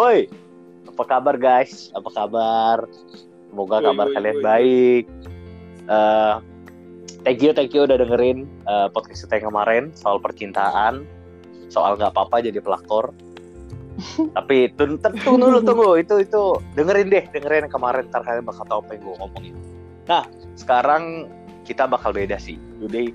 Woi, apa kabar guys? Apa kabar? Semoga Woi, kabar woi, kalian woi. baik. Eh, thank you, thank you udah dengerin eh, podcast kita yang kemarin soal percintaan, soal nggak apa-apa jadi pelakor. Tapi tunggu, tunggu dulu, tunggu itu itu dengerin deh, dengerin yang kemarin ntar kalian bakal tahu apa yang gue ngomongin. Nah, sekarang kita bakal beda sih. Today,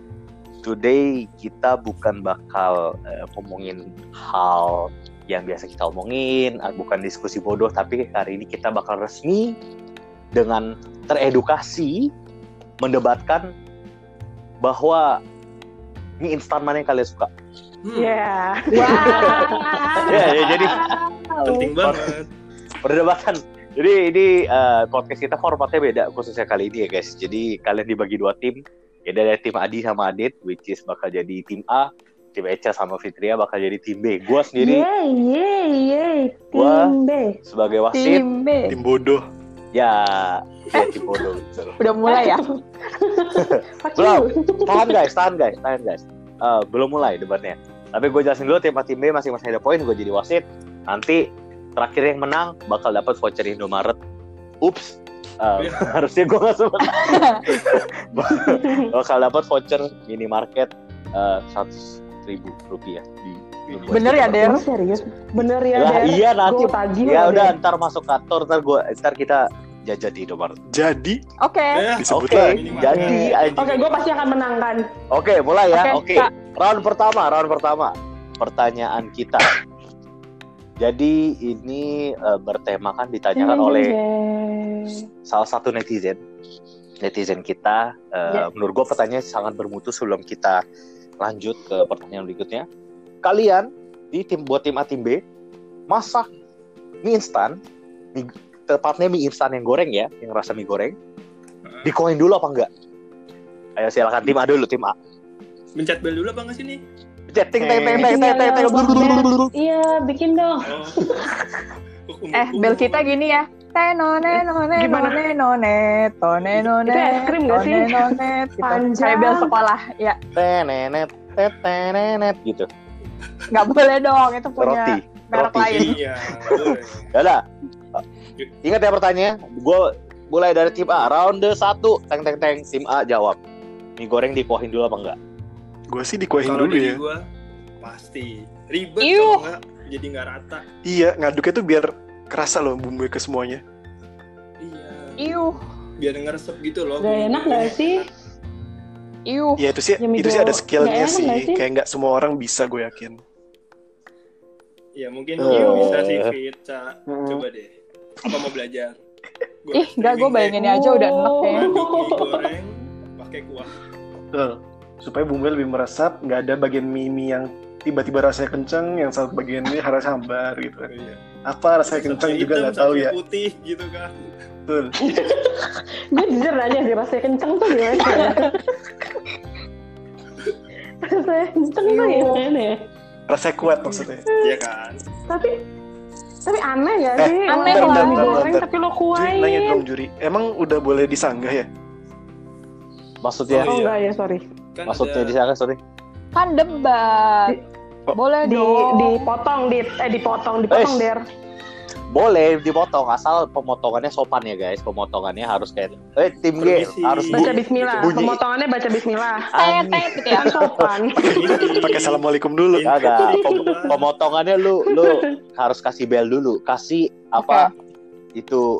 today kita bukan bakal eh, ngomongin hal yang biasa kita omongin, ah, bukan diskusi bodoh, tapi hari ini kita bakal resmi dengan teredukasi mendebatkan bahwa mie instan mana yang kalian suka. Hmm, Ya. Ya, ya, jadi Penting banget. perdebatan. Jadi ini eh, podcast kita formatnya beda khususnya kali ini ya guys. Jadi kalian dibagi dua tim. Ya dari tim Adi sama Adit, which is bakal jadi tim A, tim Eca sama Fitria bakal jadi tim B. Gua sendiri Yeay, yeay, yeay. Gua- Tim B. sebagai wasit, Tim B. Tim bodoh. ya, ya tim bodoh gitu. Udah mulai ya? Belum. Tahan guys, tahan guys, tahan guys. Eh, belum mulai debatnya. Tapi gue jelasin dulu tim A tim B masing-masing ada poin. Gue jadi wasit. Nanti terakhir yang menang bakal dapat voucher Indomaret. Ups. Eh, harusnya gue gak sempat. bakal dapat voucher minimarket eh, seratus ribu rupiah. Di, Bener ya, Der? Ini serius? Bener ya, Lah, Der? iya nanti. Gua tagih Ya udah Der. ntar masuk kantor ntar gue ntar kita jajan di Indomaret. Jadi Oke. Eh, disebut Oke, jadi. Oke, gue pasti akan menangkan. Oke, mulai ya. Oke. Round pertama, round pertama. Pertanyaan kita. Jadi ini eh, bertemakan ditanyakan Jeng, oleh jeng, salah satu netizen. Netizen kita, eh, Ya. menurut gue pertanyaan sangat bermutu sebelum kita lanjut ke pertanyaan berikutnya. Kalian di tim buat tim A tim B masak mie instan, mie- tepatnya mie instan yang goreng ya, yang rasa mie goreng. Dikoin dulu apa enggak? Ayo silakan tim A dulu, tim A. mencet bel dulu apa nggak sih nih? Cek, ting, ting, ting, ting, ting, ting, ya. Iya, bikin dong. Eh, bel kita gini ya. Tenone none Gimana? none none tone none Itu es krim nggak sih? tone none gitu. Kayak bel sekolah. Ya, tenenet tetenenet gitu nggak boleh dong. Itu punya roti merek roti. lain. Iya, ya udah ingat ya pertanyaannya gue mulai dari tim A ronde satu teng teng teng tim A jawab mie goreng dikuahin dulu apa enggak Gue sih dikuahin dulu ya. gua pasti ribet Iuh. kalau jadi nggak rata. Iya, ngaduknya tuh biar kerasa loh bumbu ke semuanya. Iya. Iuh, Biar ngeresep gitu loh. Gak enak gak sih? iuh. Iya itu sih, Ya, itu sih ada skillnya sih. sih? Kayak nggak semua orang bisa gue yakin. Iya mungkin Eh. Iu bisa sih Fit, Ca. Hmm. Coba deh. Apa mau belajar? Gua Ih, enggak gue streaming deh. bayangin aja udah enak ya. Goreng pakai kuah. Betul. Supaya bumbunya lebih meresap, nggak ada bagian mie, mie yang tiba-tiba rasanya kenceng, yang satu bagian mie harus hambar gitu kan. Iya. Apa rasanya kenceng juga nggak tahu ya. putih gitu kan. Betul. Gue jujur nanya sih, rasanya kenceng tuh gimana? rasanya kenceng tuh Iya. gimana ya? Rasanya kuat maksudnya. Iya kan? Tapi tapi aneh gak Eh, sih? aneh Orang lah. Bentar, bentar. tapi lo Juri nanya dong juri, emang udah boleh disanggah ya? maksudnya Oh, Oh iya. enggak ya, sorry. Kan maksudnya ada- di sana sorry Kan debat. Boleh Di dong. dipotong, di eh dipotong, dipotong Eh. der. boleh dipotong asal pemotongannya sopan ya guys pemotongannya harus kayak eh tim G Permisi. harus Baca bismillah. bunyi. Pemotongannya baca bismillah. Tet, tet gitu ya. Kan sopan. Pakai assalamualaikum dulu. Kagak, pem- pemotongannya lu lu harus kasih bel dulu, kasih apa itu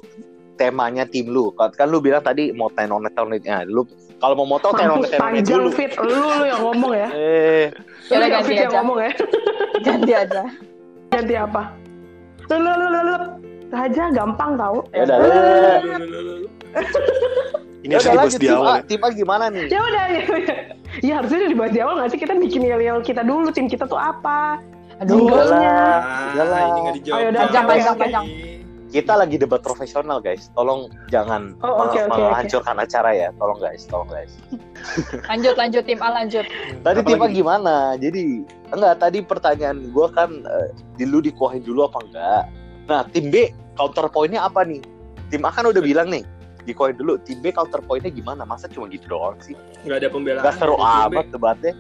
temanya tim lu. Kan kan lu bilang tadi mau tenonet tenonetnya. Lu kalau mau motong tenonet Mampus tenonet panjang dulu. fit. Lu lu yang ngomong ya. Eh, Lu Yaudah, yang ganti fit yang aja. ngomong ya. Ganti aja. Ganti apa? Lu lu lu lu lu. Aja gampang tau. ya udah. eh. Ini Ya harus udah dibahas di awal ya. Tim A gimana nih? Ya udah ya. udah. Ya harusnya dibahas di awal nggak sih kita bikin yel-yel kita dulu tim kita tuh apa? Aduh. Udah lah. Ah, Udah lah. ini nggak dijawab. Ayo, udah, panjang, panjang, panjang. Kita lagi debat profesional guys. Tolong jangan Oh, oke, oke. menghancurkan acara ya. Tolong guys, tolong guys. Lanjut, lanjut tim A lanjut. Tadi tim A gimana? Jadi enggak tadi pertanyaan gua kan eh, di lu dikuahin dulu apa enggak? Nah, tim B counter pointnya apa nih? Tim A kan udah bilang nih dikuahin dulu. Tim B counter pointnya gimana? Masa cuma gitu doang sih? Nggak ada pembelaan. Gak seru amat debatnya.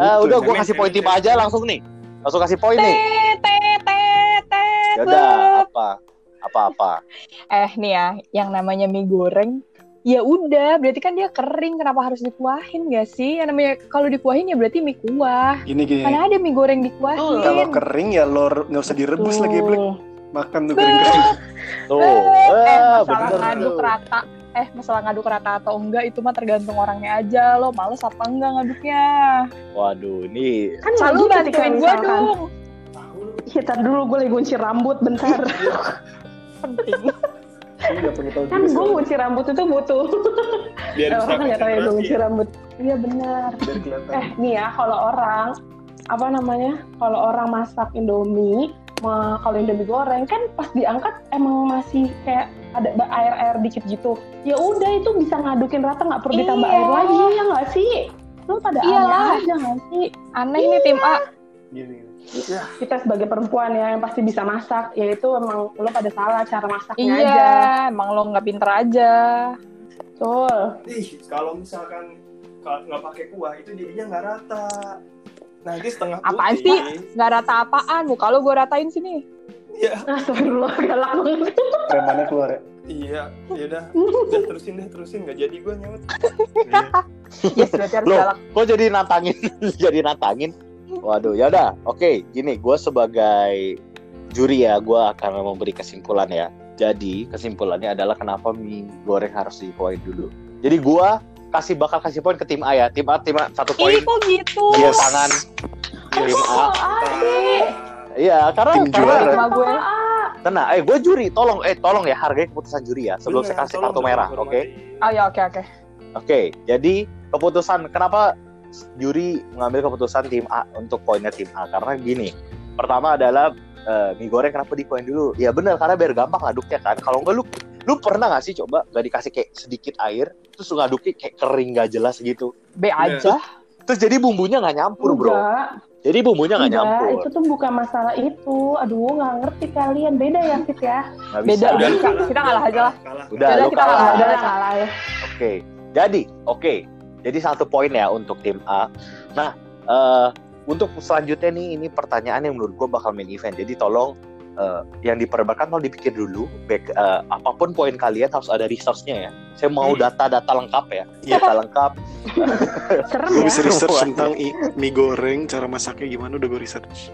Ah, udah gua Emen, kasih poin tim A aja langsung nih. Langsung kasih poin nih. Tet, tet, tet, tet. Ya udah, apa? Apa-apa? Eh nih ya, yang namanya mie goreng, ya udah, berarti kan dia kering, kenapa harus dikuahin gak sih? Yang namanya kalau dikuahin ya berarti mie kuah. Gini gini. Mana ada mie goreng dikuahin? Kalau kering ya lo nggak usah direbus lagi, Blek. Tuh. Makan tuh kering-kering. Tuh. eh, Eh, masalah bener ngaduk tuh. rata. Eh, masalah ngaduk rata atau enggak itu mah tergantung orangnya aja. Lo males apa enggak ngaduknya? Waduh, ini Kan Selalu lagi ketika bantuin gue dong. Ih, tar dulu gue lagi gunci rambut bentar. Penting. Kan gue sih. gunci rambut itu butuh. Biar bisa Orang kan nggak tahu ya gue ya. rambut. Iya benar. Eh nih ya kalau orang apa namanya kalau orang masak Indomie ma- kalau Indomie goreng kan pas diangkat emang masih kayak ada ba- air-air dikit gitu ya udah itu bisa ngadukin rata nggak perlu ditambah Iya. air lagi ya nggak sih lu pada Iyalah. aneh aja nggak sih Aneh nih tim A. Gini. Kita sebagai perempuan ya yang pasti bisa masak yaitu emang lo pada salah cara masaknya Iya, aja emang lo nggak pinter aja. betul Ih, kalau misalkan nggak pakai kuah itu jadinya nggak rata. Nanti setengah putih. Apaan sih? Nggak rata apaan? Muka lo gue ratain sini. Iya, Astagfirullah galak banget Premannya keluar ya. iya, ya udah, udah terusin deh, terusin nggak jadi gue nyaut. Yes, berarti harus Loh. galak. kok jadi nantangin jadi nantangin waduh ya udah. Oke gini gue sebagai juri ya gue akan memberi kesimpulan ya. Jadi kesimpulannya adalah kenapa mie goreng harus dikuahin dulu. Jadi gue kasih bakal kasih poin ke tim A ya. Tim A tim A satu poin. Ih, kok gitu? dia tangan. Tim A. iya karena Tim karena juara. Gue. tenang eh gue juri. Tolong eh tolong ya hargai keputusan juri ya sebelum Bener, saya kasih kartu merah oke? Oh ya, oke oke. Oke, jadi keputusan kenapa juri mengambil keputusan tim A untuk poinnya tim A karena gini. Pertama adalah eh, mie goreng kenapa dikuahin dulu? Ya benar karena biar gampang ngaduknya kan. Kalau enggak lu lu pernah nggak sih coba nggak dikasih kayak sedikit air terus lu ngaduknya kayak kering nggak jelas gitu. B aja. Terus jadi bumbunya nggak nyampur bro. enggak Jadi bumbunya nggak enggak nyampur. itu tuh bukan masalah itu aduh nggak ngerti kalian beda ya Fit ya Nggak Beda. bisa. Udah, Kita- kalah, kita ngalah aja lah. kalah. Udah, Udah, kita kalah. Ah, kalah. udah lah kalah ya Oke, jadi oke, jadi satu poin ya untuk tim A. Nah, eh, untuk selanjutnya nih ini pertanyaan yang menurut gue bakal main event. Jadi tolong eh, yang diperdebatkan tolong dipikir dulu. Back, eh, apa pun poin kalian harus ada resource-nya ya. Saya mau Hmm. data-data lengkap ya, Iya. data lengkap. serem Gue ya bisa research tentang mie goreng, cara masaknya gimana udah gue research.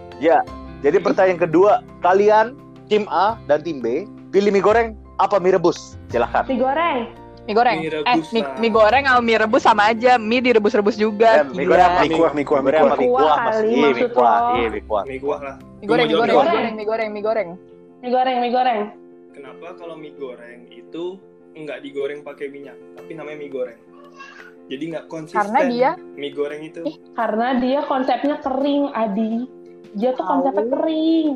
Jadi pertanyaan kedua, kalian tim A dan tim B pilih mie goreng apa mie rebus? Silahkan. mie goreng Mie goreng. Mie eh, mie, lah. mie goreng sama mie rebus sama aja. Mie direbus-rebus juga. Eh, mie goreng apa Mie kuah, mie kuah, mie goreng kuah. mie Mie kuah? kali, Iya, mie kuah. Iya, mie kuah. Mie kuah lah. Mie goreng, mie goreng, mie goreng, mie goreng, mie goreng. mie goreng mie goreng Kenapa kalau mie goreng itu nggak digoreng pakai minyak, tapi namanya mie goreng? Jadi nggak konsisten. Karena dia- mie goreng itu. karena dia konsepnya kering Adi dia tuh konsepnya kering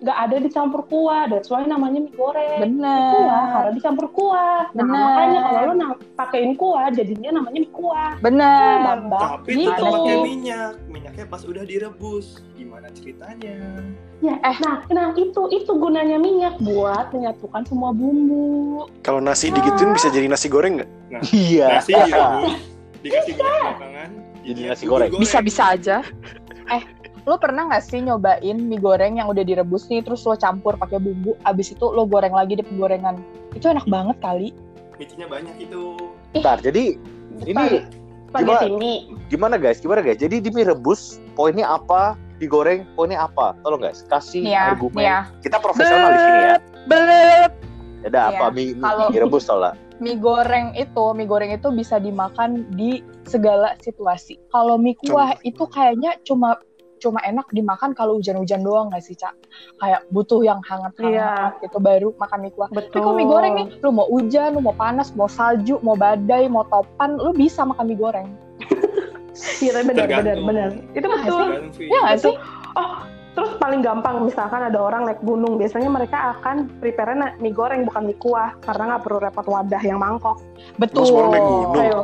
nggak ada dicampur kuah that's why namanya mie goreng kuah Bener. karena dicampur kuah nah Bener. makanya kalau lo na- pakein kuah jadinya namanya mie kuah Bener. Bambang. Tapi Gitu. tetap pakai minyak. Minyaknya pas udah direbus. Gimana ceritanya? ya Eh. nah nah itu itu gunanya minyak buat menyatukan semua bumbu Kalau nasi digituin bisa jadi nasi goreng nggak? Iya. Nasi direbus, dikasih minyak belakangan. Jadi jadinya nasi goreng. Bisa-bisa aja. Eh, lo pernah gak sih nyobain mie goreng yang udah direbus nih, terus lo campur pakai bumbu, abis itu lo goreng lagi di penggorengan. Itu enak banget kali. Micinya banyak itu. Bentar, jadi ini mie gimana guys? Gimana guys? Jadi di mie rebus poinnya apa? Digoreng poinnya apa? Tolong guys, kasih ya, argumen. ya. Kita profesional di sini ya. Belet. Ada Iya, apa mie, mie, kalau- mie rebus tolak? Mie goreng itu, mie goreng itu bisa dimakan di segala situasi. Kalau mie kuah itu kayaknya cuma cuma enak dimakan kalau hujan-hujan doang gak sih, Cak? Kayak butuh yang hangat-hangat gitu baru makan mie kuah. Tapi betul kalau mie goreng nih, lu mau hujan, lu mau panas, mau salju, mau badai, mau topan, lu bisa makan mie goreng. iya tapi benar benar benar itu Iya betul Tergantung, Vi. Ya gak sih? oh terus paling gampang misalkan ada orang naik gunung biasanya mereka akan prepare mie goreng bukan mie kuah karena nggak perlu repot wadah yang mangkok Betul. Terus mau naik gunung. ayo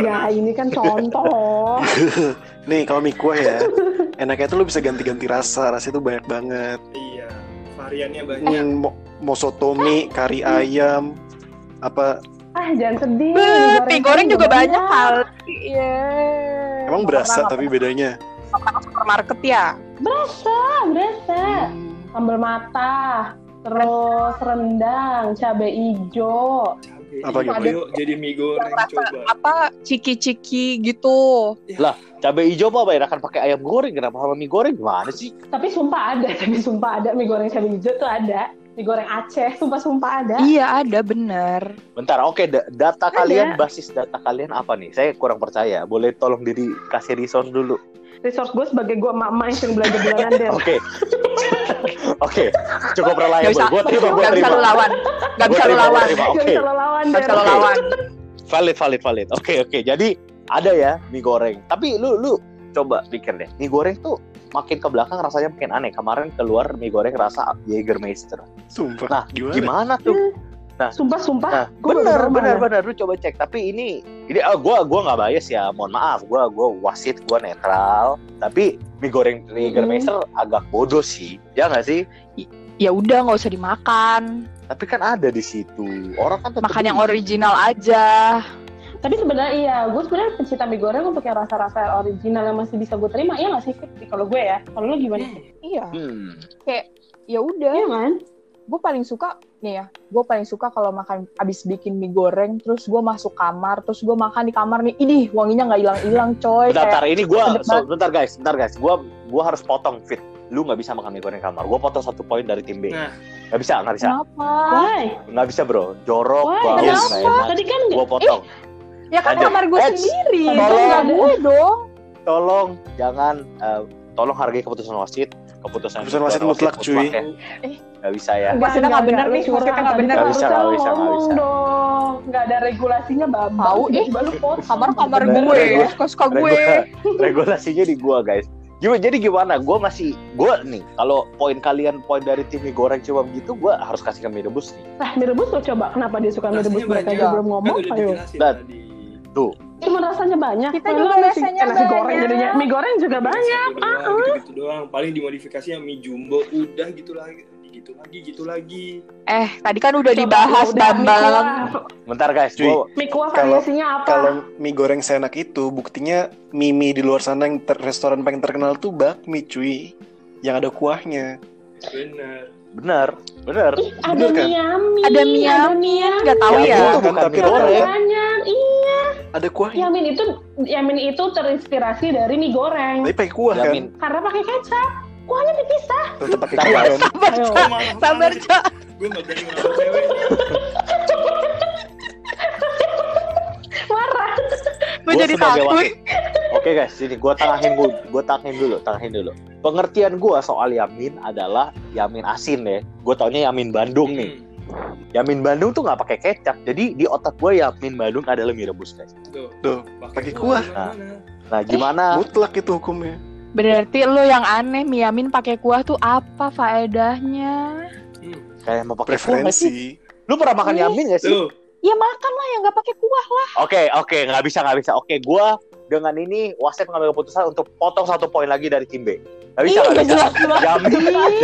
ya ini kan contoh Nih kalau mie kuah ya, enaknya tuh lu bisa ganti-ganti rasa, rasanya tuh banyak banget. Iya. Variannya banyak. Hmm, mo- mosotomi, kari ayam, apa ah jangan sedih Beuh, mie goreng juga banyak hal kali. Iya. emang Nggak berasa pernah, tapi bedanya. supermarket ya? berasa berasa Hmm. sambal mata terus rendang, cabai hijau. Cabe Apa hijau, gitu? yuk jadi mie goreng coba. apa ciki-ciki gitu. Cabai hijau apa ya? Akan pakai ayam goreng. Kenapa sama mie goreng? Gimana sih? Tapi sumpah ada, tapi sumpah ada mie goreng cabai hijau tuh ada. Mie goreng Aceh, sumpah-sumpah ada. Iya ada bener. Bentar, oke. da- data Ada. kalian, basis data kalian apa nih? Saya kurang percaya. Boleh tolong diri kasih resource dulu. Resource gue sebagai gue emak-emak yang sering belanja bulanan deh. Oke. Oke. Cukup reliable. bisa, Gue terima, gue gak bisa terima. lu lawan. Gak bisa lu terima, lawan. terima. Gak Oke. bisa lawan, Gak bisa lu lawan. Valid, valid, valid. Oke, oke. Jadi ada ya mie goreng. Tapi lu lu coba pikir deh. Mie goreng tuh makin ke belakang rasanya makin aneh. Kemarin keluar mie goreng rasa Jägermeister. Sumpah. Nah, gimana? Gimana tuh? Nah, gue bener, bener, bener. Lu coba cek. Tapi ini, ini ah, gua, gua nggak bias ya. Mohon maaf, gua, gua wasit, gua netral. Tapi mie goreng Jägermeister agak bodoh sih, ya nggak sih? Ya udah nggak usah dimakan. Tapi kan ada di situ. Orang kan Makan yang original aja. Tapi sebenarnya iya, gue sebenarnya pencinta mie goreng untuk yang rasa-rasa original yang masih bisa gue terima, iya nggak sih? Kalau gue ya, kalau lu gimana? Iya. Hmm. Ya udah. Iya kan? Gue paling suka nih ya gue paling suka kalau makan abis bikin mie goreng terus gue masuk kamar terus gue makan di kamar nih ini wanginya nggak hilang hilang coy Bentar, bentar, kayak ini gua, sedep so, bentar guys, bentar guys. Gua, gua harus potong fit. Lu nggak bisa makan mie goreng kamar. Gua potong satu poin dari tim B. Nah. Nggak bisa, nggak bisa, kenapa Why? nggak bisa bro. Jorok, Why? bau, Kenapa? enak. Tadi kan Gua potong. ya kan Ada. kamar gue Eh, sendiri tolong. gue dong Tolong, jangan, eh, tolong hargai keputusan wasit. Keputusan, Keputusan wasit mutlak, cuy. ya. Nggak bisa ya. Wasitnya nggak bener nih, nggak Tadi bener. kan Nggak bisa, nggak lu bisa, nggak ngomong bisa. dong. Nggak ada regulasinya, Bambang. Tahu, ih. Lu potong. kamar kamar gue suka suka gue Regula- regulasinya di gua guys. Gimana, jadi gimana? Gua masih, gua nih, kalau poin kalian poin dari tim mie goreng cuma begitu, gua harus kasih ke mie rebus nih. Nah, mie rebus lo coba. Kenapa dia suka mie rebus? Mereka aja belum ngomong. Ayo. Dan- tadi. Cuma rasanya banyak. Kita Kalau juga nasi- rasanya eh, nasi goreng jadinya. Mie goreng juga banyak. Satu doang, gitu-gitu doang. Paling dimodifikasinya mie jumbo udah gitu lagi, gitu lagi, gitu lagi. eh tadi kan udah Coba, dibahas udah, mie bambang. Bentar guys, Cuy. Mie kuah Kalau- variasinya apa? Kalau mie goreng seenak itu, buktinya mie-mie di luar sana yang ter- restoran paling terkenal tuh bakmi cuy. Yang ada kuahnya. Bener. bener, bener. Ih, ada kan? mie yami. ada mie yamin nggak tahu Ya, ya, itu Kan, bukan tapi mie goreng. Banyak. Iya. Ada kuahnya. Yamin itu Yamin itu terinspirasi dari mie goreng. Tapi pakai kuah kan. Yamin. Karena pakai kecap. Kuahnya dipisah. Tetap pakai kuah guys. kan. Ayo. sabar cok Gue gak berani ngelawan cewek. Marah. gue jadi takut. Oke guys, sini gua tengahin gua, gua tengahin dulu, tengahin dulu. Pengertian gua soal yamin adalah yamin asin ya. Gua taunya yamin Bandung nih. Yamin Bandung tuh nggak pakai kecap. Jadi di otak gua yamin Bandung adalah mie rebus guys. Tuh. Tuh, pakai kuah. gimana? Nah, gimana? Mutlak itu hukumnya. berarti lo yang aneh mie yamin pakai kuah tuh apa faedahnya Hmm. Kayak mau pakai kuah nggak sih? Preferensi. Lu pernah makan yamin gak sih? Tuh. ya makan lah yang nggak pakai kuah lah Oke, oke, nggak bisa, nggak bisa. Oke, gua dengan ini wasit mengambil keputusan untuk potong satu poin lagi dari tim B. Nggak bisa, Ih, nggak bisa. Yamin,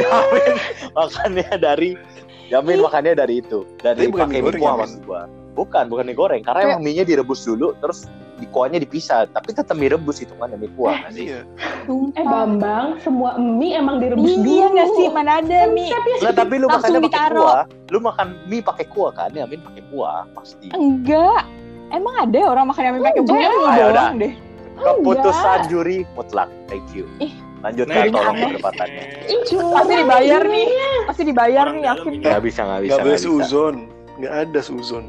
yamin makannya dari Yamin makannya dari itu, dari Tapi bukan pakai mie mie kuah maksud gua. Bukan, bukan mie goreng. Karena emang mie-nya direbus dulu, terus di kuahnya dipisah. Tapi tetap mie rebus itu kan mie kuah sih? Iya. Eh Bambang, semua mie emang direbus dulu. iya nggak sih mana ada mie Lah, tapi lu makannya pakai kuah. Lu makan mie pakai kuah kan? Yamin pakai kuah pasti. enggak emang ada ya orang makan yamin pakai kuah Enggak. Ayo, udah. deh Keputusan juri mutlak. Thank you. Ih, Lanjutkan Nah, tolong perdebatannya. Curang pasti dibayar nih pasti dibayar Orang nih yakin. Nggak bisa, nggak bisa. Boleh nggak bisa. suzon. Gak ada suzon.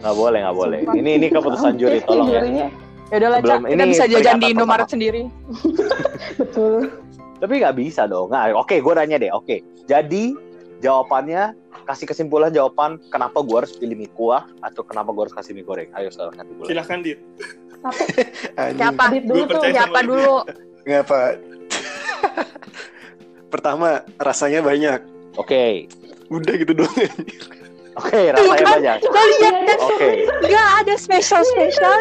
Nggak boleh, nggak boleh. Sumpah. Ini ini keputusan juri, tolong ya. ya udah lah kita ini bisa jajan di Indomaret sendiri Betul. Tapi nggak bisa dong. Nah, oke, gue nanya deh. Oke, jadi jawabannya kasih kesimpulan jawaban kenapa gue harus pilih mie kuah atau kenapa gue harus kasih mie goreng. Ayo sekarang kasih bulan. Silahkan Dit. Siapa dulu tuh. siapa dulu Ngapa? Pertama, rasanya banyak. Oke, Udah gitu doang. oke, rasanya kan? banyak. lo lihat kan Oke, nggak ada spesial spesial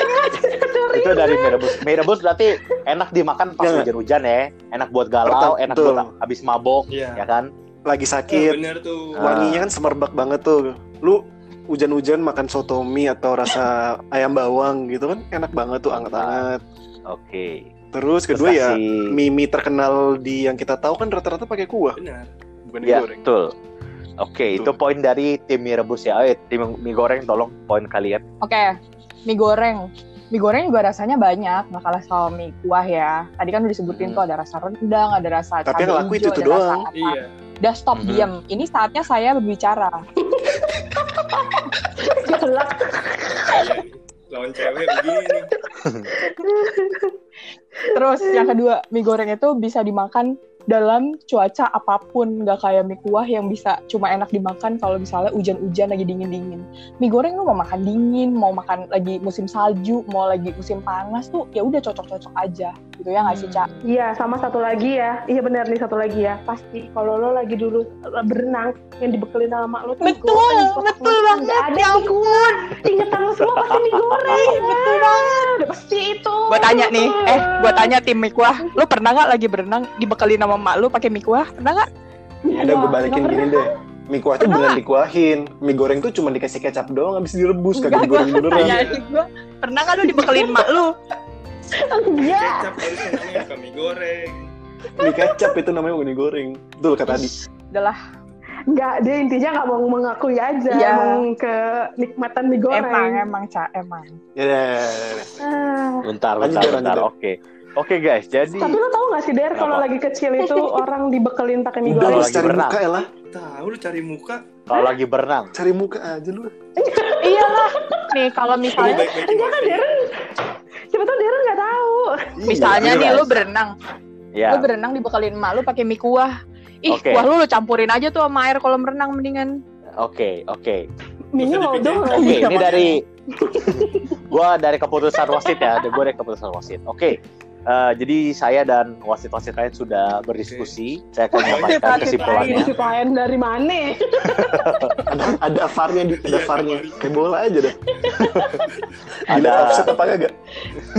itu dari mie rebus. Mie rebus berarti enak dimakan pas Jangan. hujan-hujan ya. Enak buat galau, Pertama, enak betul. buat habis mabok, Iya. ya kan? Lagi Oh, sakit. bener tuh. Ah. Wanginya kan semerbak banget tuh. Lu hujan-hujan makan soto mie atau rasa ayam bawang gitu kan enak banget tuh anget-anget. Oke. Terus Terus kedua ya kasih- mie mie terkenal di yang kita tahu kan rata-rata pakai kuah, Benar. bukan Ya, betul. Oke, Tuh. itu poin dari tim mie rebus ya. Ayo, tim mie goreng tolong poin kalian. Oke, mie goreng. Mie goreng juga rasanya banyak, nggak kalah sama mie kuah ya. Tadi kan udah disebutin Hmm. tuh ada rasa rendang, ada rasa Tapi cabai yang laku hijau, itu ada doang. rasa. Iya. Udah stop Mhm. diem. Ini saatnya saya berbicara. Galak. Iya. Lawan cewek begini. Terus yang kedua, mie goreng itu bisa dimakan dalam cuaca apa pun, nggak kayak mie kuah yang bisa cuma enak dimakan kalau misalnya hujan-hujan lagi dingin-dingin. Mie goreng lu mau makan dingin, mau makan lagi musim salju, mau lagi musim panas tuh ya udah cocok-cocok aja, gitu ya nggak sih Cak? Iya, sama satu lagi ya. Iya benar nih satu lagi ya. Pasti kalau lo lagi dulu eh, berenang yang dibekelin sama lo tuh Betul, goreng, betul banget, ada ya kuah. Ingetan lo semua pasti mie goreng. Betul banget. Udah pasti itu. Gue tanya nih, eh gue tanya tim mie kuah, lu pernah nggak lagi berenang dibekelin sama mak lu pakai mie kuah? Pernah nggak? Ya udah gue balikin gini deh. Mie kuah tuh bukan dikuahin. Mie goreng tuh cuma dikasih kecap doang habis direbus kagak Enggak, digoreng beneran. Gue, pernah nggak lu dibekelin mak lu? Iya. Kecap harusnya namanya bukan mie goreng. Mie kecap itu namanya bukan mie goreng. Betul kata tadi. Adalah Enggak, dia intinya nggak mau mengakui aja Iya. emang kenikmatan mie goreng. emang emang Cak, emang. Ya, ya, ya, ya. Ah. Bentar, Lanjut, bentar, lanjut, bentar. Oke. Oke guys, jadi Tapi lo tau gak sih Der kalau lagi kecil itu orang dibekelin pakai mie goreng? cari berenang. muka ya lah. Tahu lu cari muka. kalau lagi berenang, Cari muka aja lu. Iyalah. Nih kalau misalnya Enggak kan. Deren? Siapa tau Deren nggak tahu. misalnya Iya, nih lu berenang, ya. lu berenang dibekelin emak lu pakai mie kuah. Ih, Oke. kuah lu lu campurin aja tuh sama air kalau berenang mendingan. Oke, oke. Mie Bisa lodong dipikirin. lagi. Oke, Iya, ini dari gua dari keputusan wasit ya. Gua dari keputusan wasit. Oke. Eh, jadi saya dan wasit-wasit lain sudah berdiskusi. Saya akan menyampaikan Wasit-wasit kesimpulannya. Wasit lain dari mana? Ada ada VAR-nya di ada Iya, VAR-nya. Kayak bola aja dah. Ada- offset apa kagak?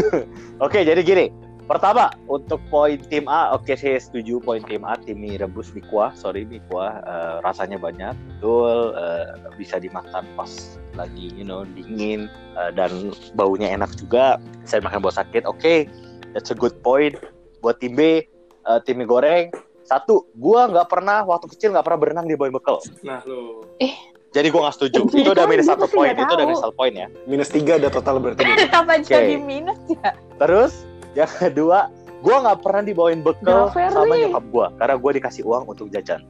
Oke, jadi gini. Pertama, untuk poin tim A, oke saya setuju poin tim A, tim mie rebus mie kuah, sorry mie kuah, eh, rasanya banyak, betul, eh, bisa dimakan pas lagi, you know, dingin, eh, dan baunya enak juga, saya makan buat sakit, oke, that's a good point. Buat tim B, eh, tim mie goreng, satu, gua nggak pernah, waktu kecil nggak pernah berenang di bawain bekal, Nah, lu. jadi gua nggak setuju, Jadi itu udah kan minus satu poin, itu udah minus satu poin ya. Minus tiga ada total berarti. Kenapa Oke. jadi minus ya? Terus yang kedua, gua nggak pernah dibawain bekal Gak sama nyokap gua karena gua dikasih uang untuk jajan.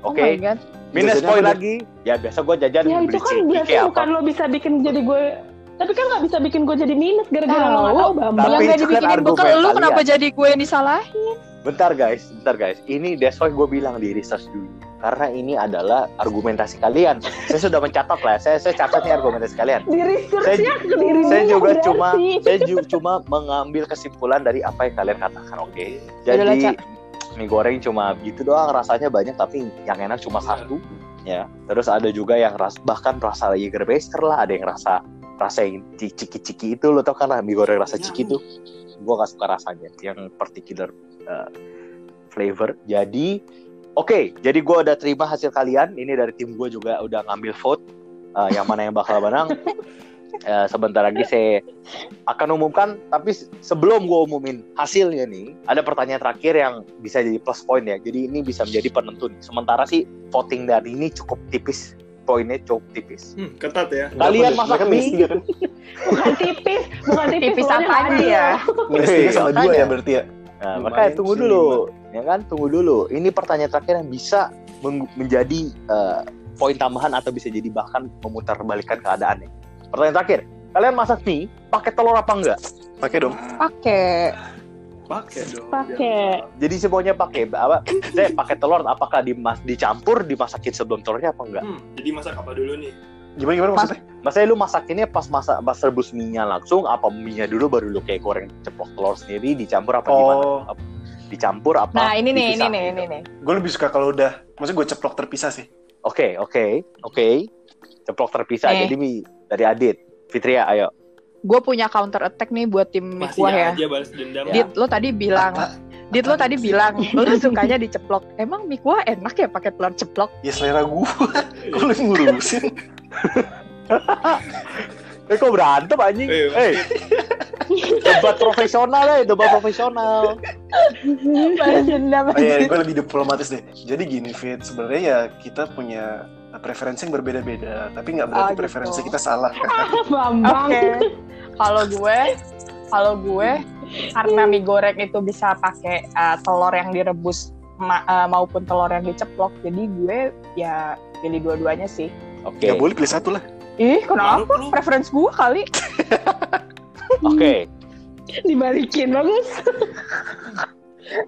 Oh Oke, my god. minus poin lagi. Ya biasa gua jajan Ya itu beli kan ciki biasa apa. bukan lo bisa bikin jadi gue tapi kan nggak bisa bikin gue jadi minus gara-gara lo tahu Bambang. Tapi yang gak kan dibikinin bekal lu kalian. kenapa jadi gue yang disalahin? Bentar guys, bentar guys. Ini that's why gue bilang di research dulu. Karena ini adalah argumentasi kalian. saya sudah mencatat lah. Saya saya catat nih argumentasi kalian. di researchnya ke diri Saya juga berarti. cuma saya ju- cuma mengambil kesimpulan dari apa yang kalian katakan, oke? Yaudahlah, Jadi Cak. mie goreng cuma gitu doang rasanya banyak tapi yang enak cuma satu ya. Terus ada juga yang ras bahkan rasa Jägermeister lah, ada yang rasa rasa yang ci- ciki-ciki itu lo tau kan lah mie goreng rasa ciki itu. Gua gak suka rasanya yang particular uh, flavor. Jadi oke, jadi gua udah terima hasil kalian. Ini dari tim gue juga udah ngambil vote uh, yang mana yang bakal menang. Eh, sebentar lagi saya akan umumkan tapi se- sebelum gue umumin hasilnya nih ada pertanyaan terakhir yang bisa jadi plus point ya jadi ini bisa menjadi penentu sementara sih voting dari ini cukup tipis poinnya cukup tipis Hmm, ketat ya. Kalian masak mie? tiga kan? bukan tipis bukan tipis Tipis apanya adil. ya? Minus tiga sama dua makanya. ya berarti ya. nah, makanya tunggu sih, dulu ya kan tunggu dulu ini pertanyaan terakhir yang bisa menjadi eh, poin tambahan atau bisa jadi bahkan memutarbalikkan keadaannya pertanyaan terakhir kalian masak mie pakai telur apa enggak Pakai dong. Pakai. Pakai dong. Pakai. jadi semuanya pakai apa saya pakai telur apakah dimas dicampur dimasakin sebelum telurnya apa enggak Hmm, jadi masak apa dulu nih? Gimana gimana maksudnya? Maksudnya lu masakinnya pas masak pas rebus mie langsung apa mie dulu baru lu kayak goreng ceplok telur sendiri dicampur apa gimana? Oh, Apa- Dicampur apa? Nah ini nih, ini nih, gitu? ini nih. gue lebih suka kalau udah, maksudnya gue ceplok terpisah sih. Oke, oke, oke. Ceplok terpisah. Eh. Jadi dari Adit. Fitria, ayo. Gue punya counter attack nih buat tim Masih kuah ya. aja balas dendam. Ya. Dit, lo tadi bilang, Dit lo tadi bilang, lo sukanya diceplok. Emang mie kuah enak ya pakai telur ceplok? Ya selera gue. Yang ngurusin? Eh kok berantem anjing? Eh, Eh, debat profesional ya, debat profesional. Oh iya, gue lebih diplomatis deh. Jadi gini, Fit. Sebenarnya ya kita punya preferensi yang berbeda-beda. Tapi nggak berarti Oh, gitu. preferensi kita salah kan? Bambang. Oke. Kalau gue, kalau gue karena mie goreng itu bisa pakai uh, telur yang direbus ma- uh, maupun telur yang diceplok, jadi gue ya pilih dua-duanya sih. Oke. Nggak boleh pilih satu lah. Ih, kenapa? Malu lu. Preferensi gue kali. Oke. Dibalikin bagus.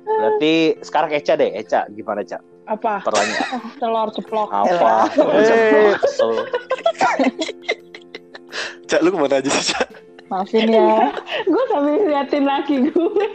Berarti sekarang Eca deh, Eca gimana Eca? Apa? Pertanyaan Telur ceplok. apa? Eh. Cak, lu ke mana aja sih, Cak? Maafin ya. gue sambil liatin laki gue.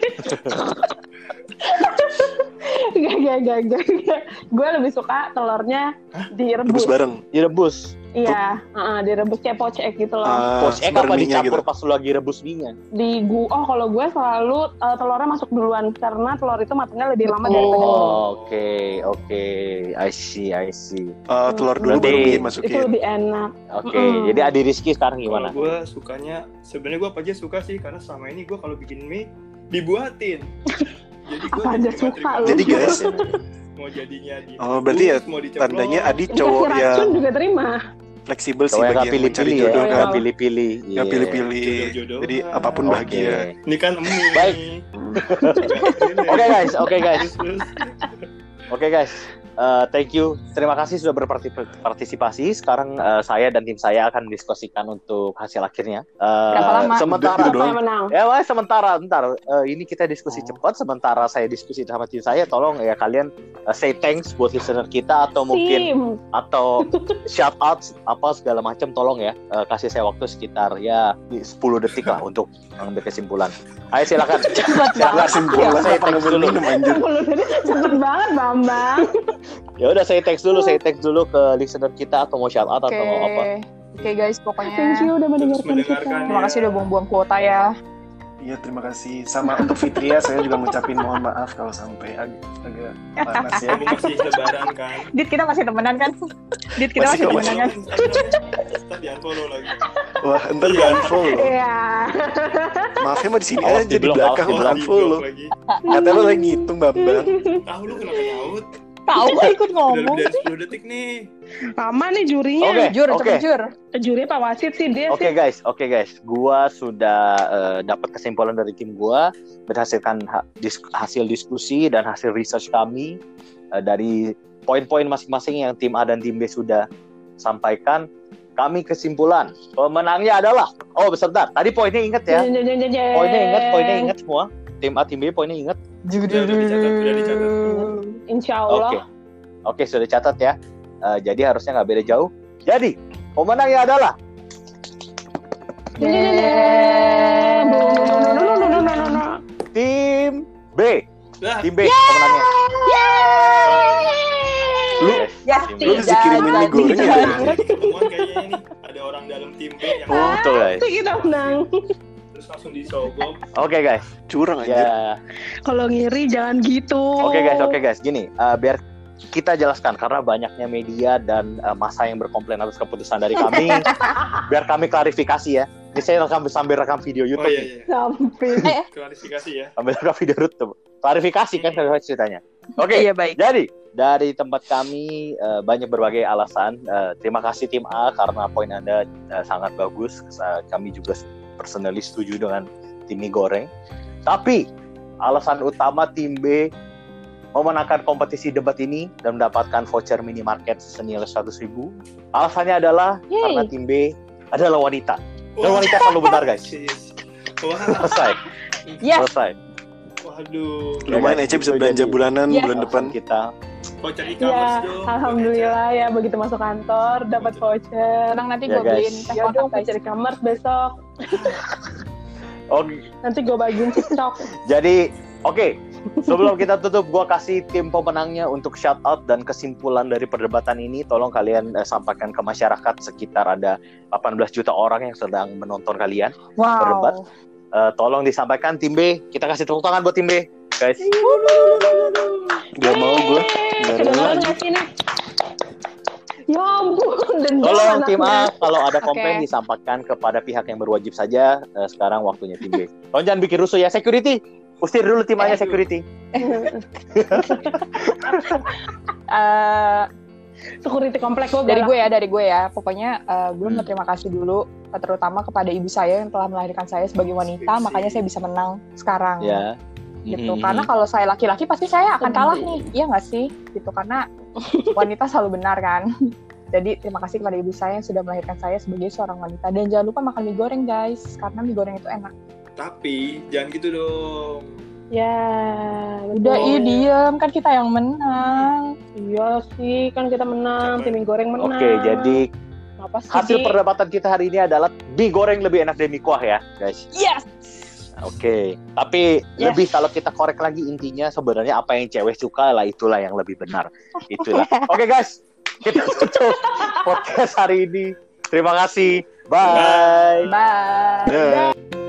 Gak, gak, gak, gak, gak. Gue lebih suka telurnya Rebus direbus. bareng. Direbus. Iya, heeh, direbus kayak pocek gitu loh. Ah, Poach egg apa dicampur gitu. pas lu lagi rebus minyak? Di gua, oh kalau gue selalu uh, telurnya masuk duluan karena telur itu matangnya lebih lama daripada Oh. Oke, oke. I see, I see. Ah, telur dulu Berarti- baru mie Itu masukin. lebih enak. Oke, Mm-mm. jadi Adi Rizky sekarang Kalau gimana? gue sukanya, sebenarnya gue apa aja suka sih karena selama ini gue kalau bikin mie dibuatin. Jadi gue Apa aja suka lu. Jadi guys, mau jadinya di Oh, berarti ya mau tandanya Adi Dikasih cowok racun yang juga terima. Fleksibel sih bagi nggak yang mencari pilih-pilih ya, jodoh Iya. kan. nggak pilih-pilih. Nggak Iya. pilih-pilih. Jadi apa pun bahagia. Ini kan. Baik. Oke guys, oke guys, oke guys. Eh, thank you, terima kasih sudah berpartisipasi. Sekarang eh, saya dan tim saya akan diskusikan untuk hasil akhirnya. Berapa lama? Sementara Udah, menang? Ya, wah, sementara, bentar. Eh, ini kita diskusi Oh. cepat. Sementara saya diskusi sama tim saya, tolong ya kalian eh, say thanks buat listener kita atau mungkin atau shout out apa segala macam. Tolong ya eh, kasih saya waktu sekitar ya 10 detik lah untuk mengambil kesimpulan. Ayo silakan. silakan. Kesimpulan Saya apa thanks ngambil dulu. minum anjir. Cepet banget Bambang. Ya udah saya thanks dulu, saya thanks dulu ke listener kita atau mau shout out Oke. atau mau apa. Oke guys, pokoknya Thank you udah mendengarkan kita. mendengarkan. terima kasih udah buang-buang kuota ya. Iya, terima kasih. Sama untuk Fitria, saya juga ngucapin mohon maaf kalau sampai ag- agak panas ya. Kamu masih lebaran kan? Dit kita masih temenan kan? Dit kita Masih masih, temenan kan? Ntar di unfollow lagi. Wah, ntar di unfollow. Iya. Maafnya mah di sini aja di belakang diblok. unfollow. Katanya lo lagi ngitung Bambang. Tahu lu kenapa nyaut? Tahu kok ikut Udah ngomong. lebih dari 10 detik nih. Lama nih jurinya. Oke, Jujur, oke. cepet jujur. Juri Pak Wasit sih dia Oke sih. guys, oke guys, gua sudah eh, dapat kesimpulan dari tim gua berdasarkan ha- dis- hasil diskusi dan hasil research kami eh, dari poin-poin masing-masing yang tim A dan tim B sudah sampaikan. Kami kesimpulan pemenangnya adalah oh beserta. Tadi poinnya inget ya, poinnya inget, poinnya inget semua. Tim A, tim B poinnya inget. Udah, udah dicatat, udah dicatat. Insya Oke, Allah. oke sudah catat ya. Eh, jadi harusnya nggak beda jauh. Jadi pemenangnya adalah tim B. Tim B pemenangnya. Lu- Yes, Ya, tim B. Lu bisa kirimin mie goreng ya? ada orang dalam tim B yang Oh, betul guys. Pasti kita menang. Terus langsung disogok. Oke guys, Curang anjir. ya. Kalau ngiri jangan gitu. Oke guys, oke guys, gini, eh, biar kita jelaskan karena banyaknya media dan eh, masa yang berkomplain atas keputusan dari kami, biar kami klarifikasi ya. Ini saya rekam sambil rekam video Oh YouTube, iya nih. iya. Sampai. Klarifikasi ya. sambil rekam video YouTube. Klarifikasi kan klarifikasi ceritanya. Oke, Iya baik. jadi dari tempat kami eh, banyak berbagai alasan. Eh, terima kasih tim A karena poin anda eh, sangat bagus. Eh, kami juga personally setuju dengan tim mie goreng. Tapi alasan utama tim B memenangkan kompetisi debat ini dan mendapatkan voucher minimarket senilai 100 ribu. Alasannya adalah Yeay. karena tim B adalah wanita. Dan wanita selalu benar guys. Selesai, Yes. selesai. Waduh. Lumayan Ece bisa itu belanja jadi bulanan Ya. bulan depan. Kita. Voucher Ya, e-commerce dong. alhamdulillah ya begitu masuk kantor dapat voucher. Tenang nanti Ya, gue beliin teh Ya kotak dong voucher e-commerce besok. Oke, Nanti gue bagiin TikTok. Jadi, oke. Sebelum kita tutup, gua kasih tim pemenangnya untuk shout out dan kesimpulan dari perdebatan ini. Tolong kalian eh, sampaikan ke masyarakat sekitar ada 18 juta orang yang sedang menonton kalian. berdebat. Eh, tolong disampaikan tim B. Kita kasih tepuk tangan buat tim B, guys. Gak mau gue. Gak sini. Ya ampun, dendam Tolong tim. A, kalau ada komplain disampaikan kepada pihak yang berwajib saja. Eh, sekarang waktunya tim B. Tolong jangan bikin rusuh ya, security. Usir dulu tim Aya Aduh. security. Eh, Security komplek gue dari gue ya, dari gue ya. Pokoknya eh, gue Hmm. berterima kasih dulu, terutama kepada ibu saya yang telah melahirkan saya sebagai wanita, makanya saya bisa menang sekarang. Ya. gitu Mhm. karena kalau saya laki-laki pasti saya akan kalah nih iya nggak sih gitu karena wanita selalu benar kan jadi terima kasih kepada ibu saya yang sudah melahirkan saya sebagai seorang wanita dan jangan lupa makan mie goreng guys karena mie goreng itu enak Tapi jangan gitu dong. Ya, udah betul. iya diem kan kita yang menang Iya sih, kan kita menang, tim goreng menang. Oke, jadi apa sih? hasil perdebatan kita hari ini adalah mie goreng lebih enak dari mie kuah ya, guys. yes Oke, tapi Yes. lebih kalau kita korek lagi intinya sebenarnya apa yang cewek suka lah itulah yang lebih benar. Itulah. Oke guys, kita tutup podcast hari ini. Terima kasih. Bye. bye Dah.